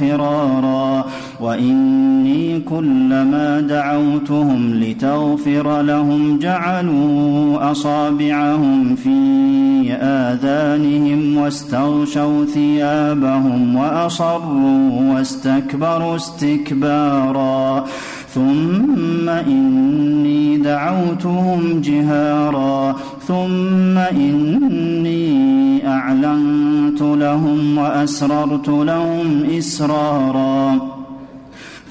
فرارا. وإني كلما دعوتهم لتغفر لهم جعلوا أصابعهم في آذانهم واستغشوا ثيابهم وأصروا واستكبروا استكبارا. ثم إني دعوتهم جهارا. ثم إني لهم وأسررت لهم إسرارا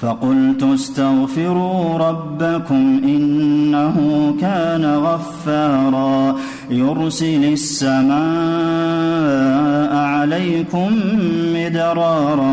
فقلت استغفروا ربكم إنه كان غفارا يرسل السماء عليكم مدرارا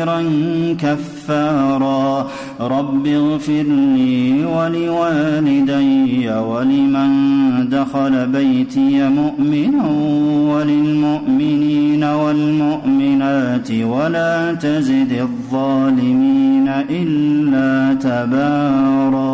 فاجرا كفارا. رب اغفر لي ولوالدي ولمن دخل بيتي مؤمنا وللمؤمنين والمؤمنات ولا تزد الظالمين إلا تبارا.